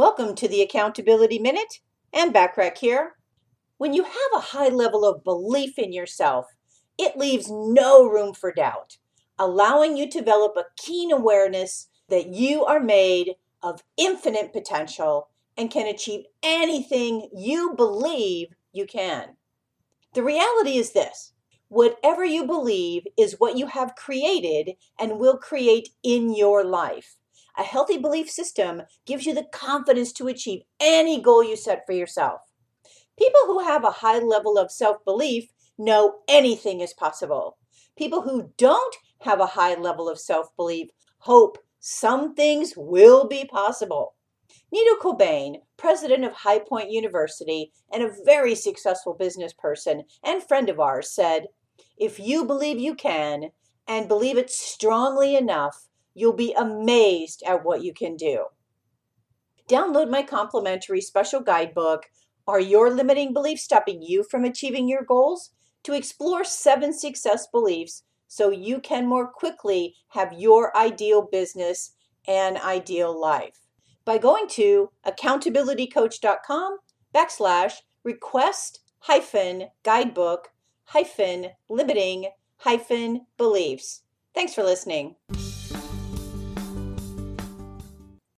Welcome to the Accountability Minute and Backrack here. When you have a high level of belief in yourself, it leaves no room for doubt, allowing you to develop a keen awareness that you are made of infinite potential and can achieve anything you believe you can. The reality is this whatever you believe is what you have created and will create in your life. A healthy belief system gives you the confidence to achieve any goal you set for yourself. People who have a high level of self belief know anything is possible. People who don't have a high level of self belief hope some things will be possible. Nido Qubein, president of High Point University and a very successful business person and friend of ours, said, If you believe you can and believe it strongly enough, you'll be amazed at what you can do. Download my complimentary special guidebook, Are Your Limiting Beliefs Stopping You from Achieving Your Goals? to explore seven success beliefs so you can more quickly have your ideal business and ideal life by going to accountabilitycoach.com backslash request hyphen guidebook hyphen limiting hyphen beliefs. Thanks for listening.